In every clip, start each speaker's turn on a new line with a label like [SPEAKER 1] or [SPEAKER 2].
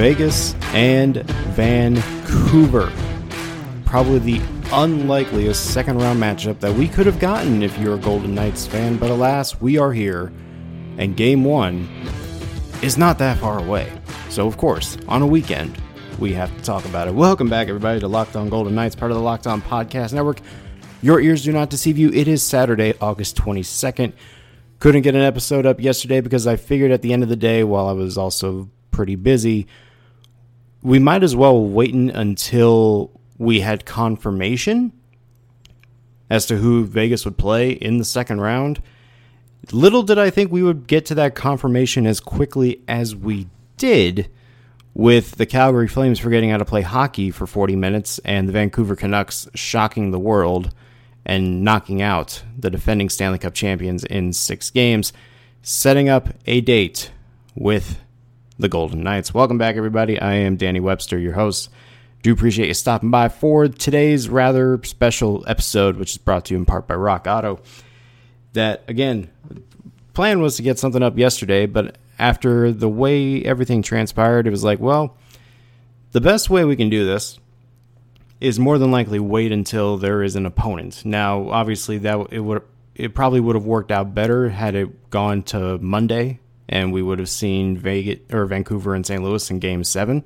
[SPEAKER 1] Vegas and Vancouver. Probably the unlikeliest second round matchup that we could have gotten if you're a Golden Knights fan, but alas, we are here, and game one is not that far away. So, of course, on a weekend, we have to talk about it. Welcome back, everybody, to Locked On Golden Knights, part of the Locked On Podcast Network. Your ears do not deceive you. It is Saturday, August 22nd. Couldn't get an episode up yesterday because I figured at the end of the day, while I was also pretty busy, we might as well wait until we had confirmation as to who Vegas would play in the second round. Little did I think we would get to that confirmation as quickly as we did with the Calgary Flames forgetting how to play hockey for 40 minutes and the Vancouver Canucks shocking the world and knocking out the defending Stanley Cup champions in six games, setting up a date with the Golden Knights. Welcome back, everybody. I am Danny Webster, your host. Do appreciate you stopping by for today's rather special episode, which is brought to you in part by Rock Auto. That again, plan was to get something up yesterday, but after the way everything transpired, it was like, well, the best way we can do this is more than likely wait until there is an opponent. Now, obviously, that it would it probably would have worked out better had it gone to Monday and we would have seen Vegas or Vancouver and St. Louis in Game Seven.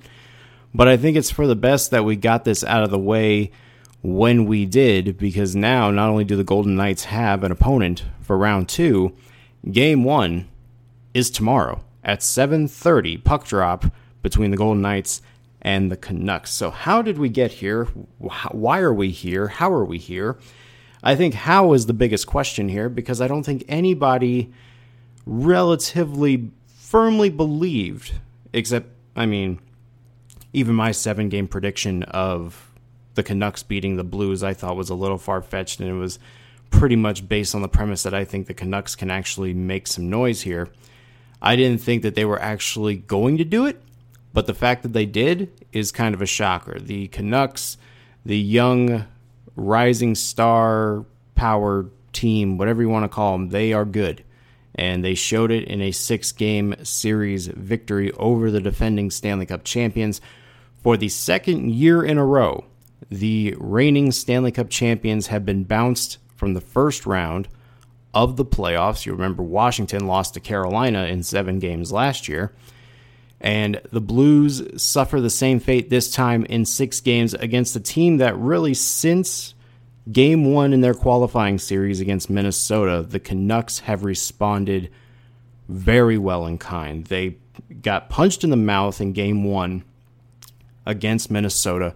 [SPEAKER 1] But I think it's for the best that we got this out of the way when we did, because now not only do the Golden Knights have an opponent for round two, Game One is tomorrow at 7:30 puck drop between the Golden Knights and the Canucks. So, how did we get here? Why are we here? How are we here? I think how is the biggest question here because I don't think anybody relatively firmly believed, except, I mean, even my seven game prediction of the Canucks beating the Blues, I thought was a little far fetched, and it was pretty much based on the premise that I think the Canucks can actually make some noise here. I didn't think that they were actually going to do it. But the fact that they did is kind of a shocker. The Canucks, the young rising star power team, whatever you want to call them, they are good. And they showed it in a six game series victory over the defending Stanley Cup champions. For the second year in a row, the reigning Stanley Cup champions have been bounced from the first round of the playoffs. You remember Washington lost to Carolina in seven games last year. And the Blues suffer the same fate this time in six games against a team that really, since game one in their qualifying series against Minnesota, the Canucks have responded very well in kind. They got punched in the mouth in game one against Minnesota,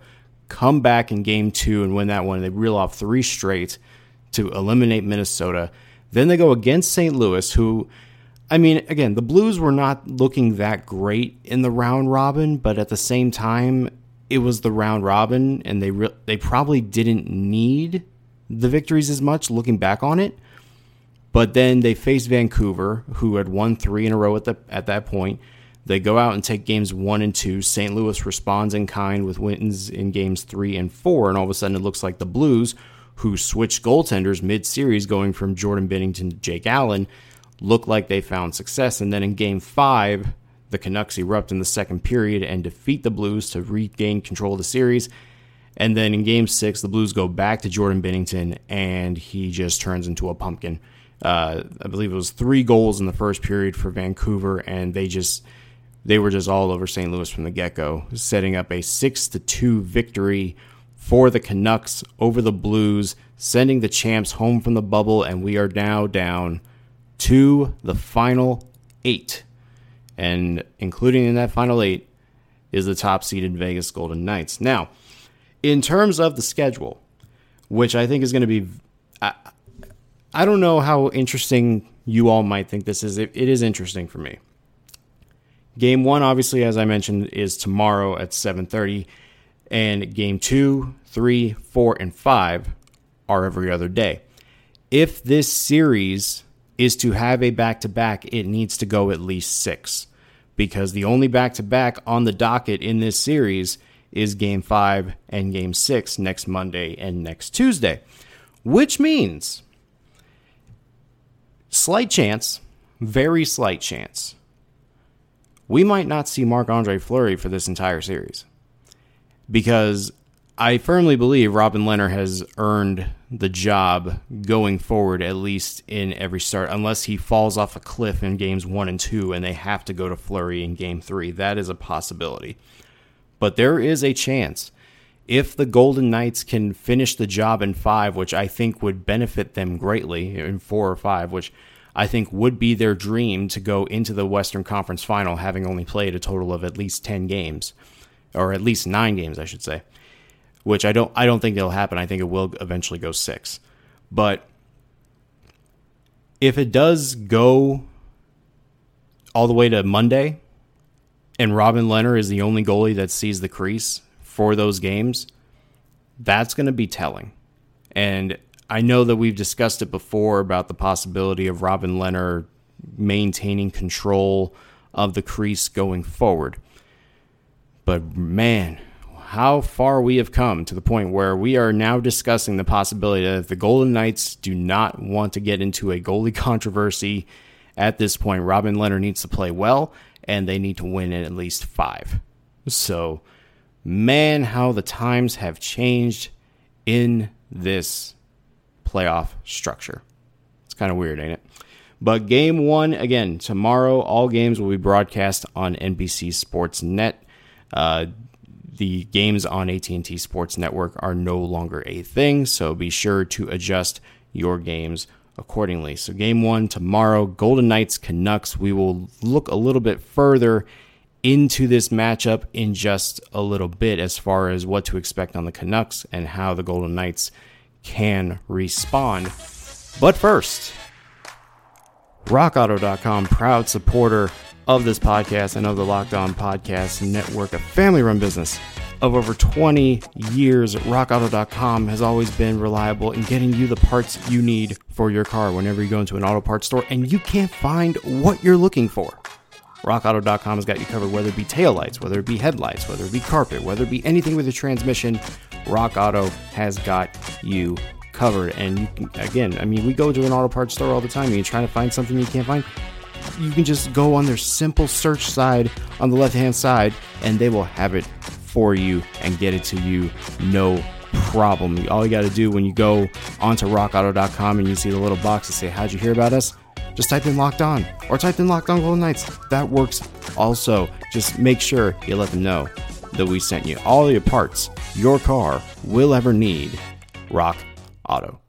[SPEAKER 1] come back in game two and win that one. They reel off three straight to eliminate Minnesota. Then they go against St. Louis, who I mean, again, the Blues were not looking that great in the round robin, but at the same time, it was the round robin, and they re- they probably didn't need the victories as much looking back on it. But then they faced Vancouver, who had won three in a row at the at that point. They go out and take games one and two. St. Louis responds in kind with wins in games three and four, and all of a sudden it looks like the Blues, who switched goaltenders mid series, going from Jordan Binnington to Jake Allen look like they found success. And then in game five, the Canucks erupt in the second period and defeat the Blues to regain control of the series. And then in game six, the Blues go back to Jordan Binnington and he just turns into a pumpkin. Uh, I believe it was three goals in the first period for Vancouver, and they just they were just all over St. Louis from the get go, setting up a six to two victory for the Canucks over the Blues, sending the champs home from the bubble, and we are now down to the final eight. And including in that final eight is the top seeded Vegas Golden Knights. Now, in terms of the schedule, which I think is going to be, I, I, don't know how interesting you all might think this is. It, it is interesting for me. Game one, obviously, as I mentioned, is tomorrow at 7:30, and game two, three, four, and five are every other day. If this series is to have a back to back, it needs to go at least six because the only back to back on the docket in this series is game five and game six next Monday and next Tuesday, which means slight chance, very slight chance, we might not see Marc Andre Fleury for this entire series. Because I firmly believe Robin Lehner has earned the job going forward, at least in every start, unless he falls off a cliff in games one and two and they have to go to Fleury in game three. That is a possibility. But there is a chance if the Golden Knights can finish the job in five, which I think would benefit them greatly in four or five, which I think would be their dream to go into the Western Conference final having only played a total of at least 10 games or at least 9 games I should say which I don't I don't think it'll happen. I think it will eventually go 6 but if it does go all the way to Monday and Robin Lehner is the only goalie that sees the crease for those games that's going to be telling. And I know that we've discussed it before about the possibility of Robin Lehner maintaining control of the crease going forward. But man, how far we have come to the point where we are now discussing the possibility that the Golden Knights do not want to get into a goalie controversy at this point, Robin Lehner needs to play well and they need to win at least five. So, man, how the times have changed in this playoff structure. It's kind of weird, ain't it? But game one, again, tomorrow, all games will be broadcast on NBC Sports Net. Uh, the games on AT&T Sports Network are no longer a thing, so be sure to adjust your games accordingly. So game one tomorrow, Golden Knights Canucks. We will look a little bit further into this matchup in just a little bit as far as what to expect on the Canucks and how the Golden Knights can respond. But first, RockAuto.com, proud supporter of this podcast and of the Locked On Podcast Network, a family run business of over 20 years. RockAuto.com has always been reliable in getting you the parts you need for your car whenever you go into an auto parts store and you can't find what you're looking for. RockAuto.com has got you covered, whether it be taillights, whether it be headlights, whether it be carpet, whether it be anything with a transmission. Rock Auto has got you covered. And you can, again, I mean, we go to an auto parts store all the time and you're trying to find something you can't find. You can just go on their simple search side on the left hand side and they will have it for you and get it to you no problem. All you got to do when you go onto rockauto.com and you see the little box to say, How'd you hear about us? Just type in locked on or type in locked on Golden Knights. That works also. Just make sure you let them know that we sent you all the parts your car will ever need. Rock Auto.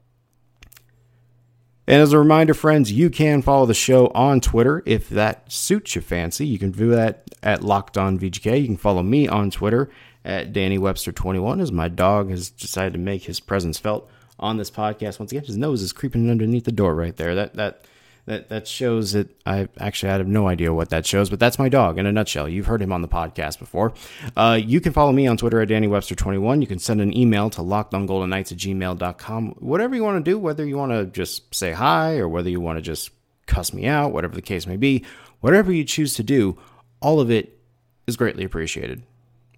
[SPEAKER 1] And as a reminder, friends, you can follow the show on Twitter if that suits your fancy. You can do that at Locked On VGK. You can follow me on Twitter at Danny Webster21 as my dog has decided to make his presence felt on this podcast. Once again, his nose is creeping underneath the door right there. That that that that shows that I actually I have no idea what that shows, but that's my dog in a nutshell. You've heard him on the podcast before. Uh, you can follow me on Twitter at DannyWebster21. You can send an email to lockedongoldenknights at gmail.com. Whatever you want to do, whether you want to just say hi or whether you want to just cuss me out, whatever the case may be, whatever you choose to do, all of it is greatly appreciated.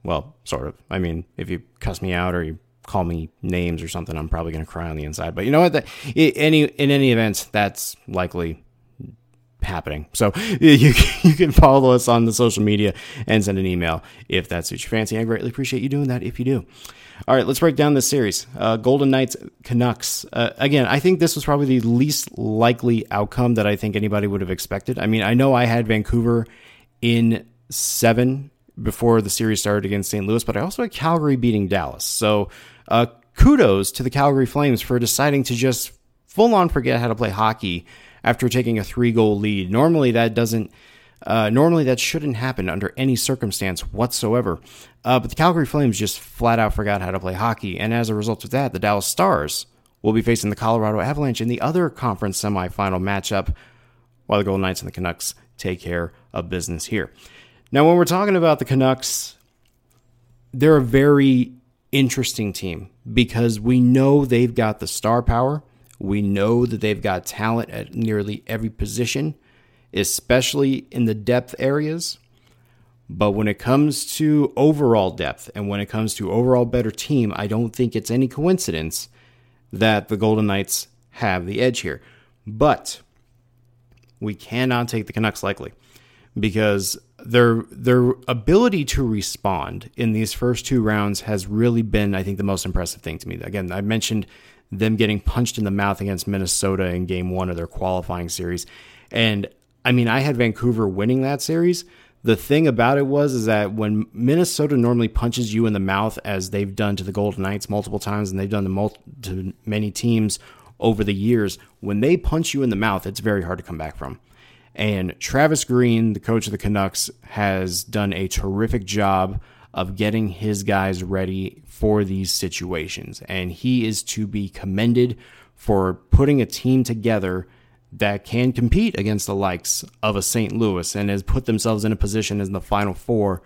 [SPEAKER 1] Well, sort of. I mean, if you cuss me out or you call me names or something, I'm probably going to cry on the inside. But you know what? Any in any event, that's likely happening. So you you can follow us on the social media and send an email if that suits your fancy. I greatly appreciate you doing that if you do. All right, let's break down this series. Uh, Golden Knights Canucks. Uh, again, I think this was probably the least likely outcome that I think anybody would have expected. I mean, I know I had Vancouver in seven before the series started against St. Louis, but I also had Calgary beating Dallas. So uh, kudos to the Calgary Flames for deciding to just full on forget how to play hockey after taking a three goal lead. Normally that doesn't. Uh, normally that shouldn't happen under any circumstance whatsoever. Uh, but the Calgary Flames just flat out forgot how to play hockey, and as a result of that, the Dallas Stars will be facing the Colorado Avalanche in the other conference semifinal matchup, while the Golden Knights and the Canucks take care of business here. Now, when we're talking about the Canucks, they're a very interesting team because we know they've got the star power. We know that they've got talent at nearly every position, especially in the depth areas. But when it comes to overall depth and when it comes to overall better team, I don't think it's any coincidence that the Golden Knights have the edge here. But we cannot take the Canucks lightly because their their ability to respond in these first two rounds has really been, I think, the most impressive thing to me. Again, I mentioned them getting punched in the mouth against Minnesota in game one of their qualifying series. And I mean, I had Vancouver winning that series. The thing about it was is that when Minnesota normally punches you in the mouth, as they've done to the Golden Knights multiple times, and they've done to, mul- to many teams over the years, when they punch you in the mouth, it's very hard to come back from. And Travis Green, the coach of the Canucks, has done a terrific job of getting his guys ready for these situations. And he is to be commended for putting a team together that can compete against the likes of a St. Louis and has put themselves in a position as the final four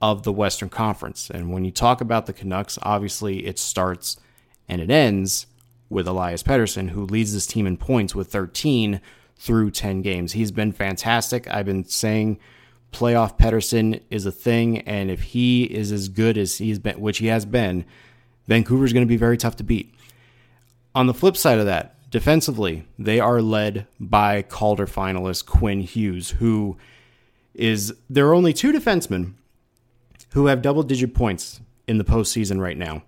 [SPEAKER 1] of the Western Conference. And when you talk about the Canucks, obviously it starts and it ends with Elias Pettersson, who leads this team in points with 13 through 10 games. He's been fantastic. I've been saying playoff Pettersson is a thing, and if he is as good as he's been, which he has been, Vancouver's going to be very tough to beat. On the flip side of that, defensively, they are led by Calder finalist Quinn Hughes, who is there are only two defensemen who have double digit points in the postseason right now,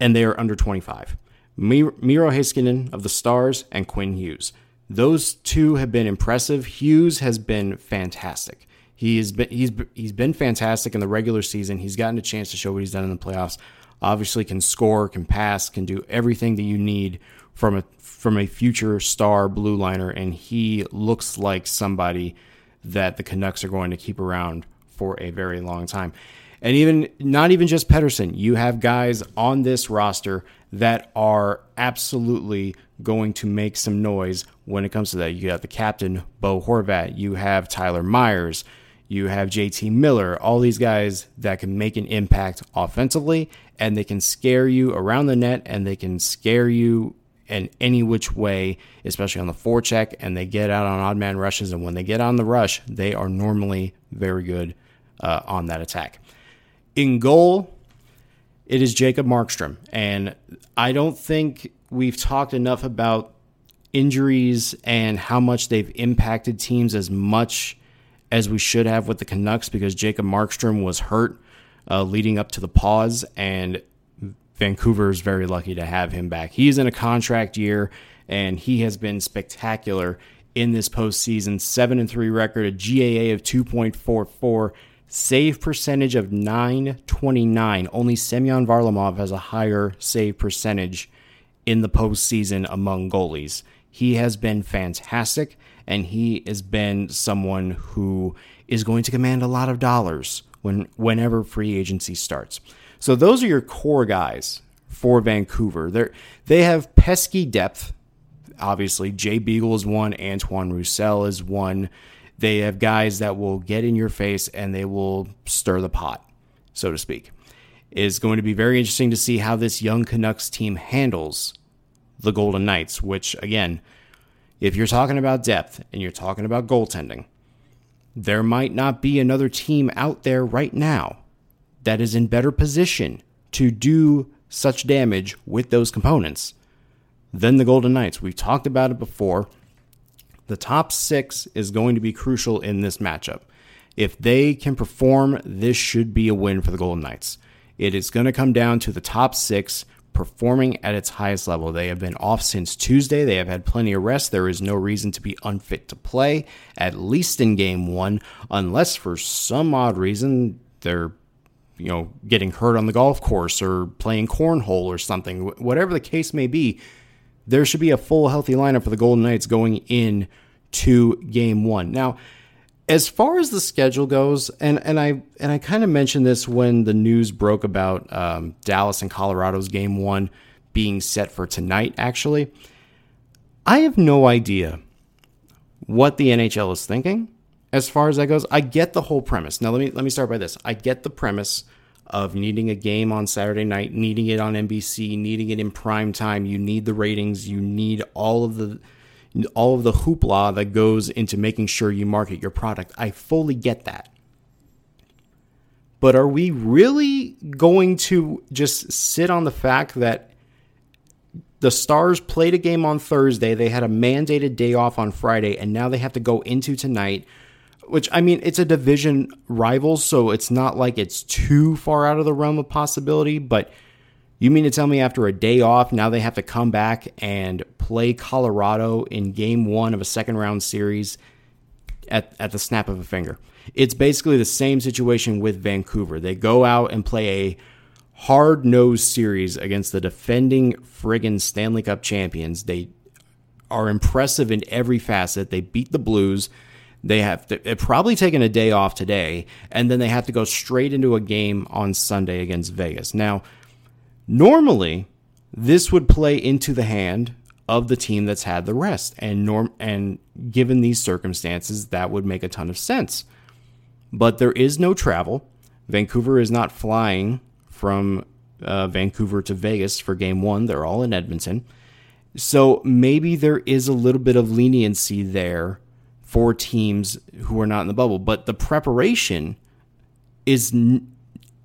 [SPEAKER 1] and they are under 25. Miro Heiskanen of the Stars and Quinn Hughes. Those two have been impressive. Hughes has been fantastic. He has been he's he's been fantastic in the regular season. He's gotten a chance to show what he's done in the playoffs. Obviously, can score, can pass, can do everything that you need from a from a future star blue liner, and he looks like somebody that the Canucks are going to keep around for a very long time. And even not even just Pettersson, you have guys on this roster that are absolutely going to make some noise when it comes to that. You got the captain, Bo Horvat. You have Tyler Myers. You have JT Miller. All these guys that can make an impact offensively and they can scare you around the net and they can scare you in any which way, especially on the forecheck. And they get out on odd man rushes. And when they get on the rush, they are normally very good uh, on that attack. In goal, it is Jacob Markstrom. And I don't think we've talked enough about injuries and how much they've impacted teams as much as we should have with the Canucks because Jacob Markstrom was hurt uh, leading up to the pause, and Vancouver is very lucky to have him back. He is in a contract year, and he has been spectacular in this postseason. Seven and three record, a GAA of two point four four, save percentage of nine twenty nine. Only Semyon Varlamov has a higher save percentage in the postseason among goalies. He has been fantastic, and he has been someone who is going to command a lot of dollars when whenever free agency starts. So those are your core guys for Vancouver. They they have pesky depth. Obviously, Jay Beagle is one, Antoine Roussel is one. They have guys that will get in your face and they will stir the pot, so to speak is going to be very interesting to see how this young Canucks team handles the Golden Knights, which, again, if you're talking about depth and you're talking about goaltending, there might not be another team out there right now that is in better position to do such damage with those components than the Golden Knights. We've talked about it before. The top six is going to be crucial in this matchup. If they can perform, this should be a win for the Golden Knights. It is going to come down to the top six performing at its highest level. They have been off since Tuesday. They have had plenty of rest. There is no reason to be unfit to play, at least in game one, unless for some odd reason they're you know getting hurt on the golf course or playing cornhole or something. Whatever the case may be, there should be a full healthy lineup for the Golden Knights going in to game one. Now, as far as the schedule goes, and, and I and I kind of mentioned this when the news broke about um, Dallas and Colorado's game one being set for tonight. Actually, I have no idea what the NHL is thinking as far as that goes. I get the whole premise. Now let me let me start by this. I get the premise of needing a game on Saturday night, needing it on NBC, needing it in prime time. You need the ratings. You need all of the all of the hoopla that goes into making sure you market your product. I fully get that. But are we really going to just sit on the fact that the Stars played a game on Thursday, they had a mandated day off on Friday, and now they have to go into tonight which I mean, it's a division rival, so it's not like it's too far out of the realm of possibility. But you mean to tell me after a day off, now they have to come back and play Colorado in game one of a second round series at, at the snap of a finger? It's basically the same situation with Vancouver. They go out and play a hard nosed series against the defending friggin' Stanley Cup champions. They are impressive in every facet. They beat the Blues. They have to, probably taken a day off today, and then they have to go straight into a game on Sunday against Vegas. Now, normally, this would play into the hand of the team that's had the rest, and norm and given these circumstances, that would make a ton of sense. But there is no travel. Vancouver is not flying from uh, Vancouver to Vegas for Game One. They're all in Edmonton. So maybe there is a little bit of leniency there for teams who are not in the bubble. But the preparation is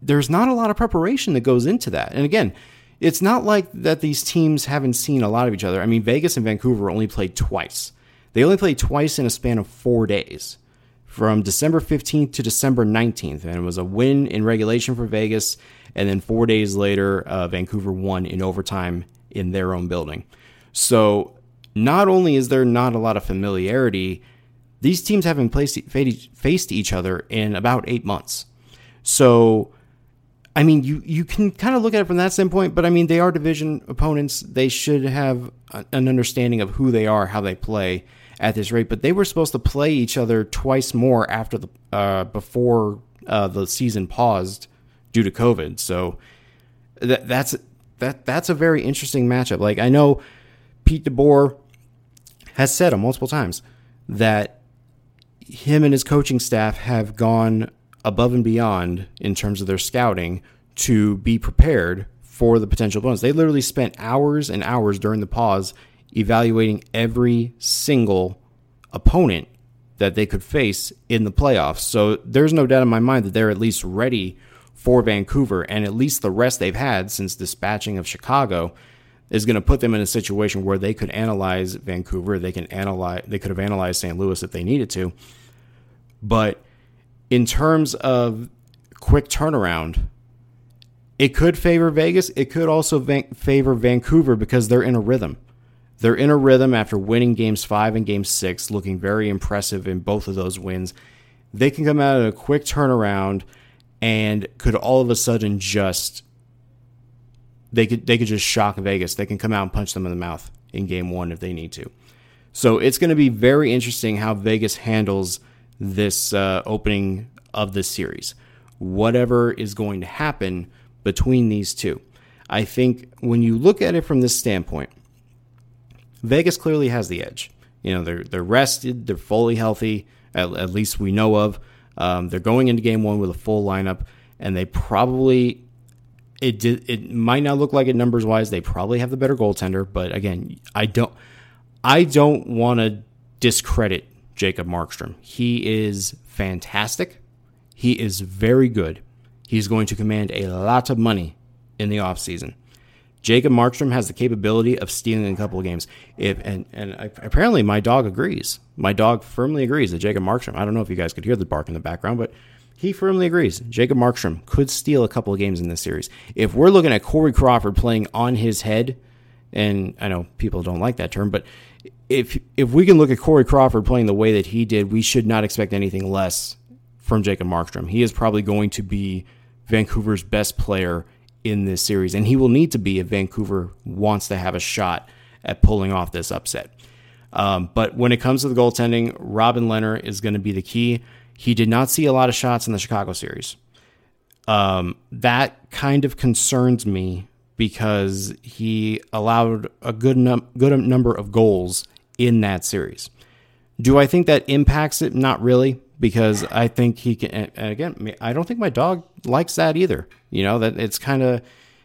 [SPEAKER 1] there's not a lot of preparation that goes into that. And again, it's not like that these teams haven't seen a lot of each other. I mean, Vegas and Vancouver only played twice. They only played twice in a span of four days, from December 15th to December 19th. And it was a win in regulation for Vegas. And then four days later, uh, Vancouver won in overtime in their own building. So not only is there not a lot of familiarity, these teams haven't placed, faced each other in about eight months. So, I mean, you, you can kind of look at it from that standpoint, but I mean, they are division opponents. They should have an understanding of who they are, how they play at this rate. But they were supposed to play each other twice more after the uh, before uh, the season paused due to COVID. So that that's that that's a very interesting matchup. Like I know Pete DeBoer has said multiple times that him and his coaching staff have gone above and beyond in terms of their scouting to be prepared for the potential bonus. They literally spent hours and hours during the pause evaluating every single opponent that they could face in the playoffs. So there's no doubt in my mind that they're at least ready for Vancouver and at least the rest they've had since dispatching of Chicago is going to put them in a situation where they could analyze Vancouver, they can analyze they could have analyzed St. Louis if they needed to. But in terms of quick turnaround, it could favor Vegas. It could also van- favor Vancouver because they're in a rhythm. They're in a rhythm after winning games five and game six, looking very impressive in both of those wins. They can come out of a quick turnaround and could all of a sudden just they could they could just shock Vegas. They can come out and punch them in the mouth in game one if they need to. So it's going to be very interesting how Vegas handles this uh, opening of this series. Whatever is going to happen between these two. I think when you look at it from this standpoint, Vegas clearly has the edge. You know, they're they're rested, they're fully healthy, at, at least we know of. Um, they're going into game one with a full lineup, and they probably it did it might not look like it numbers wise. They probably have the better goaltender, but again, I don't I don't want to discredit Jacob Markstrom. He is fantastic. He is very good. He's going to command a lot of money in the offseason. Jacob Markstrom has the capability of stealing a couple of games. If and and apparently my dog agrees. My dog firmly agrees that Jacob Markstrom. I don't know if you guys could hear the bark in the background, but he firmly agrees. Jacob Markstrom could steal a couple of games in this series. If we're looking at Corey Crawford playing on his head, and I know people don't like that term, but if if we can look at Corey Crawford playing the way that he did, we should not expect anything less from Jacob Markstrom. He is probably going to be Vancouver's best player in this series, and he will need to be if Vancouver wants to have a shot at pulling off this upset. Um, but when it comes to the goaltending, Robin Lehner is going to be the key. He did not see a lot of shots in the Chicago series. Um, that kind of concerns me because he allowed a good num- good number of goals in that series. Do I think that impacts it? Not really, because I think he can. And again, I don't think my dog likes that either. You know that it's kind of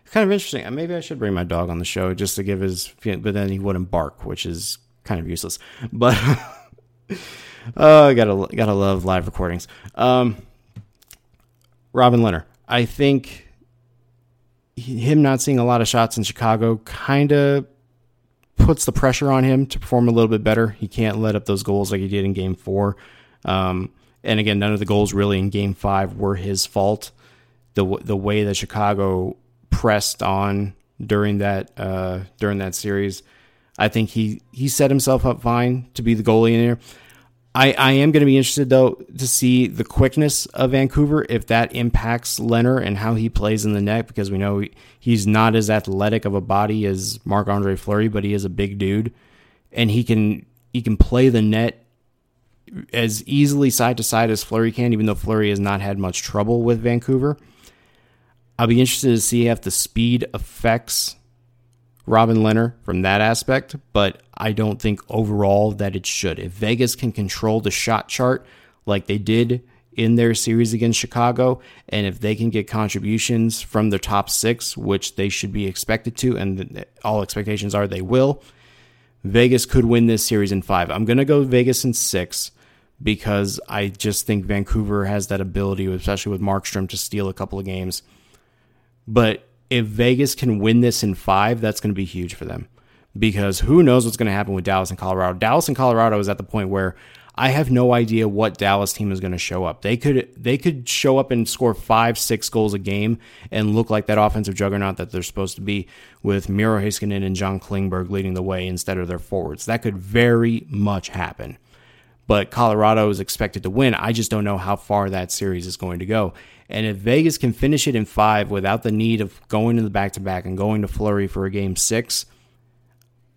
[SPEAKER 1] kind of interesting. Maybe I should bring my dog on the show just to give his. But then he wouldn't bark, which is kind of useless. But oh, gotta gotta love live recordings. Um, Robin Lehner, I think him not seeing a lot of shots in Chicago kind of puts the pressure on him to perform a little bit better. He can't let up those goals like he did in game four. Um, And again, none of the goals really in Game Five were his fault. The the way that Chicago pressed on during that uh, during that series, I think he he set himself up fine to be the goalie in there. I, I am going to be interested though to see the quickness of Vancouver if that impacts Lehner and how he plays in the net because we know he's not as athletic of a body as Marc Andre Fleury, but he is a big dude and he can he can play the net as easily side to side as Fleury can, even though Fleury has not had much trouble with Vancouver. I'll be interested to see if the speed affects Robin Lehner from that aspect, but I don't think overall that it should. If Vegas can control the shot chart like they did in their series against Chicago, and if they can get contributions from the top six, which they should be expected to, and all expectations are they will, Vegas could win this series in five. I'm going to go Vegas in six because I just think Vancouver has that ability, especially with Markstrom, to steal a couple of games. But if Vegas can win this in five, that's going to be huge for them because who knows what's going to happen with Dallas and Colorado. Dallas and Colorado is at the point where I have no idea what Dallas team is going to show up. They could they could show up and score five, six goals a game and look like that offensive juggernaut that they're supposed to be with Miro Heiskanen and John Klingberg leading the way instead of their forwards. That could very much happen. But Colorado is expected to win. I just don't know how far that series is going to go. And if Vegas can finish it in five without the need of going to the back to back and going to Flurry for a game six,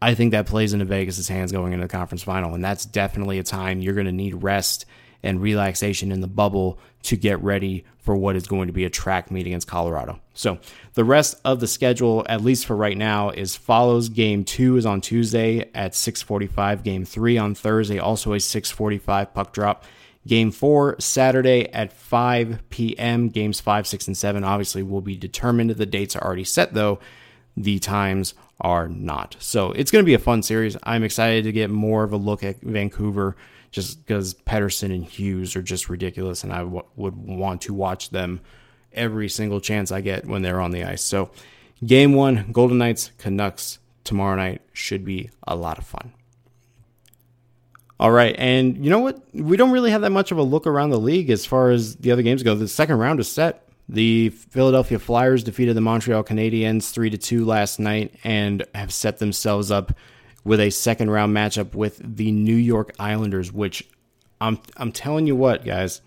[SPEAKER 1] I think that plays into Vegas' hands going into the conference final. And that's definitely a time you're going to need rest and relaxation in the bubble to get ready for what is going to be a track meet against Colorado. So the rest of the schedule, at least for right now, is follows. Game two is on Tuesday at 6:45. Game three on Thursday, also a 6:45 puck drop. Game four Saturday at 5 p.m. Games five, six, and seven obviously will be determined. The dates are already set though. The times are not. So it's going to be a fun series. I'm excited to get more of a look at Vancouver just because Pettersson and Hughes are just ridiculous, and I w- would want to watch them every single chance I get when they're on the ice. So, game one, Golden Knights, Canucks tomorrow night should be a lot of fun. All right, and you know what? We don't really have that much of a look around the league as far as the other games go. The second round is set. The Philadelphia Flyers defeated the Montreal Canadiens 3 to 2 last night and have set themselves up with a second round matchup with the New York Islanders, which I'm I'm telling you what, guys.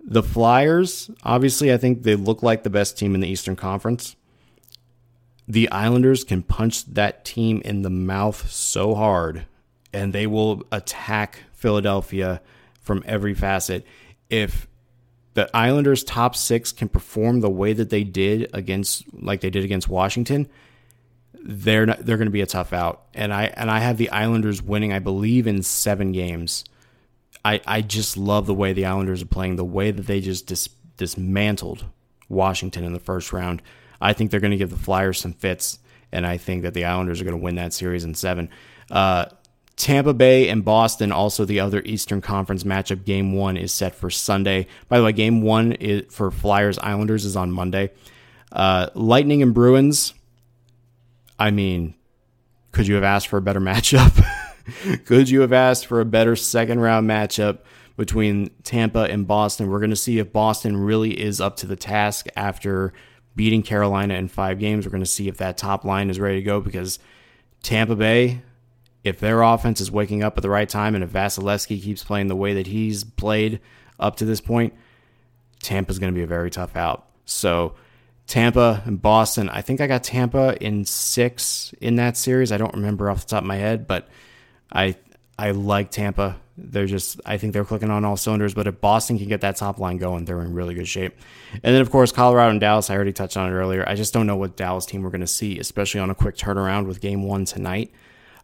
[SPEAKER 1] The Flyers, obviously I think they look like the best team in the Eastern Conference. The Islanders can punch that team in the mouth so hard and they will attack Philadelphia from every facet. If the Islanders top six can perform the way that they did against like they did against Washington, they're not, they're going to be a tough out. And I and I have the Islanders winning, I believe, in seven games. I I just love the way the Islanders are playing, the way that they just dis, dismantled Washington in the first round. I think they're going to give the Flyers some fits, and I think that the Islanders are going to win that series in seven. Uh, Tampa Bay and Boston, also the other Eastern Conference matchup. Game one is set for Sunday. By the way, game one is, for Flyers Islanders is on Monday. Uh, Lightning and Bruins. I mean, could you have asked for a better matchup? could you have asked for a better second round matchup between Tampa and Boston? We're going to see if Boston really is up to the task after beating Carolina in five games. We're going to see if that top line is ready to go because Tampa Bay if their offense is waking up at the right time and if Vasilevskiy keeps playing the way that he's played up to this point, Tampa's going to be a very tough out. So, Tampa and Boston, I think I got Tampa in six in that series. I don't remember off the top of my head, but I I like Tampa. They're just I think they're clicking on all cylinders. But if Boston can get that top line going, they're in really good shape. And then of course Colorado and Dallas. I already touched on it earlier. I just don't know what Dallas team we're going to see, especially on a quick turnaround with Game One tonight.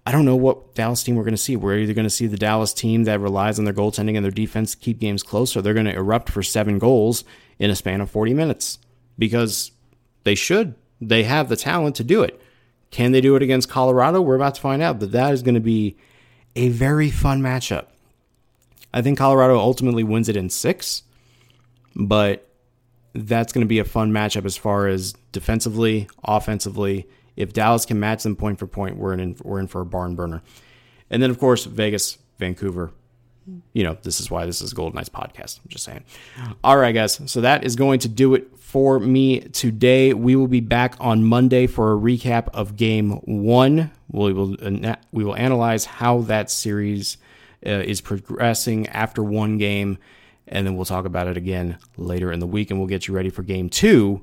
[SPEAKER 1] I don't know what Dallas team we're going to see. We're either going to see the Dallas team that relies on their goaltending and their defense to keep games close, or they're going to erupt for seven goals in a span of 40 minutes because they should. They have the talent to do it. Can they do it against Colorado? We're about to find out, but that is going to be a very fun matchup. I think Colorado ultimately wins it in six, but that's going to be a fun matchup as far as defensively, offensively, if Dallas can match them point for point, we're in we're in for a barn burner. And then of course Vegas, Vancouver, you know, this is why this is Golden Knights podcast. I'm just saying. All right, guys. So that is going to do it for me today. We will be back on Monday for a recap of Game One. We will we will analyze how that series uh, is progressing after one game, and then we'll talk about it again later in the week, and we'll get you ready for Game Two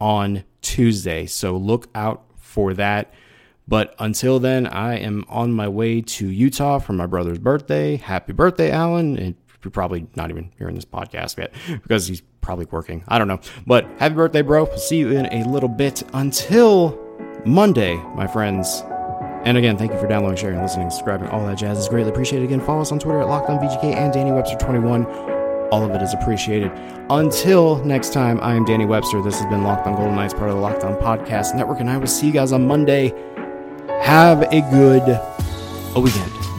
[SPEAKER 1] on Tuesday. So look out for that. But until then, I am on my way to Utah for my brother's birthday. Happy birthday, Alan. And you're probably not even hearing this podcast yet because he's probably working. I don't know. But happy birthday, bro. We'll see you in a little bit. Until Monday, my friends. And again, thank you for downloading, sharing, listening, subscribing. All that jazz is greatly appreciated. Again, follow us on Twitter at LockedOnVGK and Danny Webster21. All of it is appreciated. Until next time, I am Danny Webster. This has been Locked on Golden Knights, part of the Locked On Podcast Network, and I will see you guys on Monday. Have a good weekend.